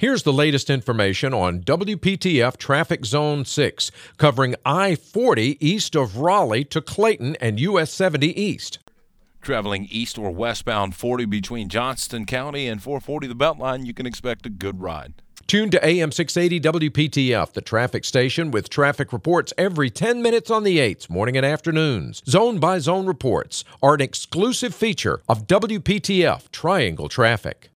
Here's the latest information on WPTF Traffic Zone 6, covering I 40 east of Raleigh to Clayton and US 70 east. Traveling east or westbound 40 between Johnston County and 440 the Beltline, you can expect a good ride. Tune to AM 680 WPTF, the traffic station with traffic reports every 10 minutes on the 8s, morning and afternoons. Zone by zone reports are an exclusive feature of WPTF Triangle Traffic.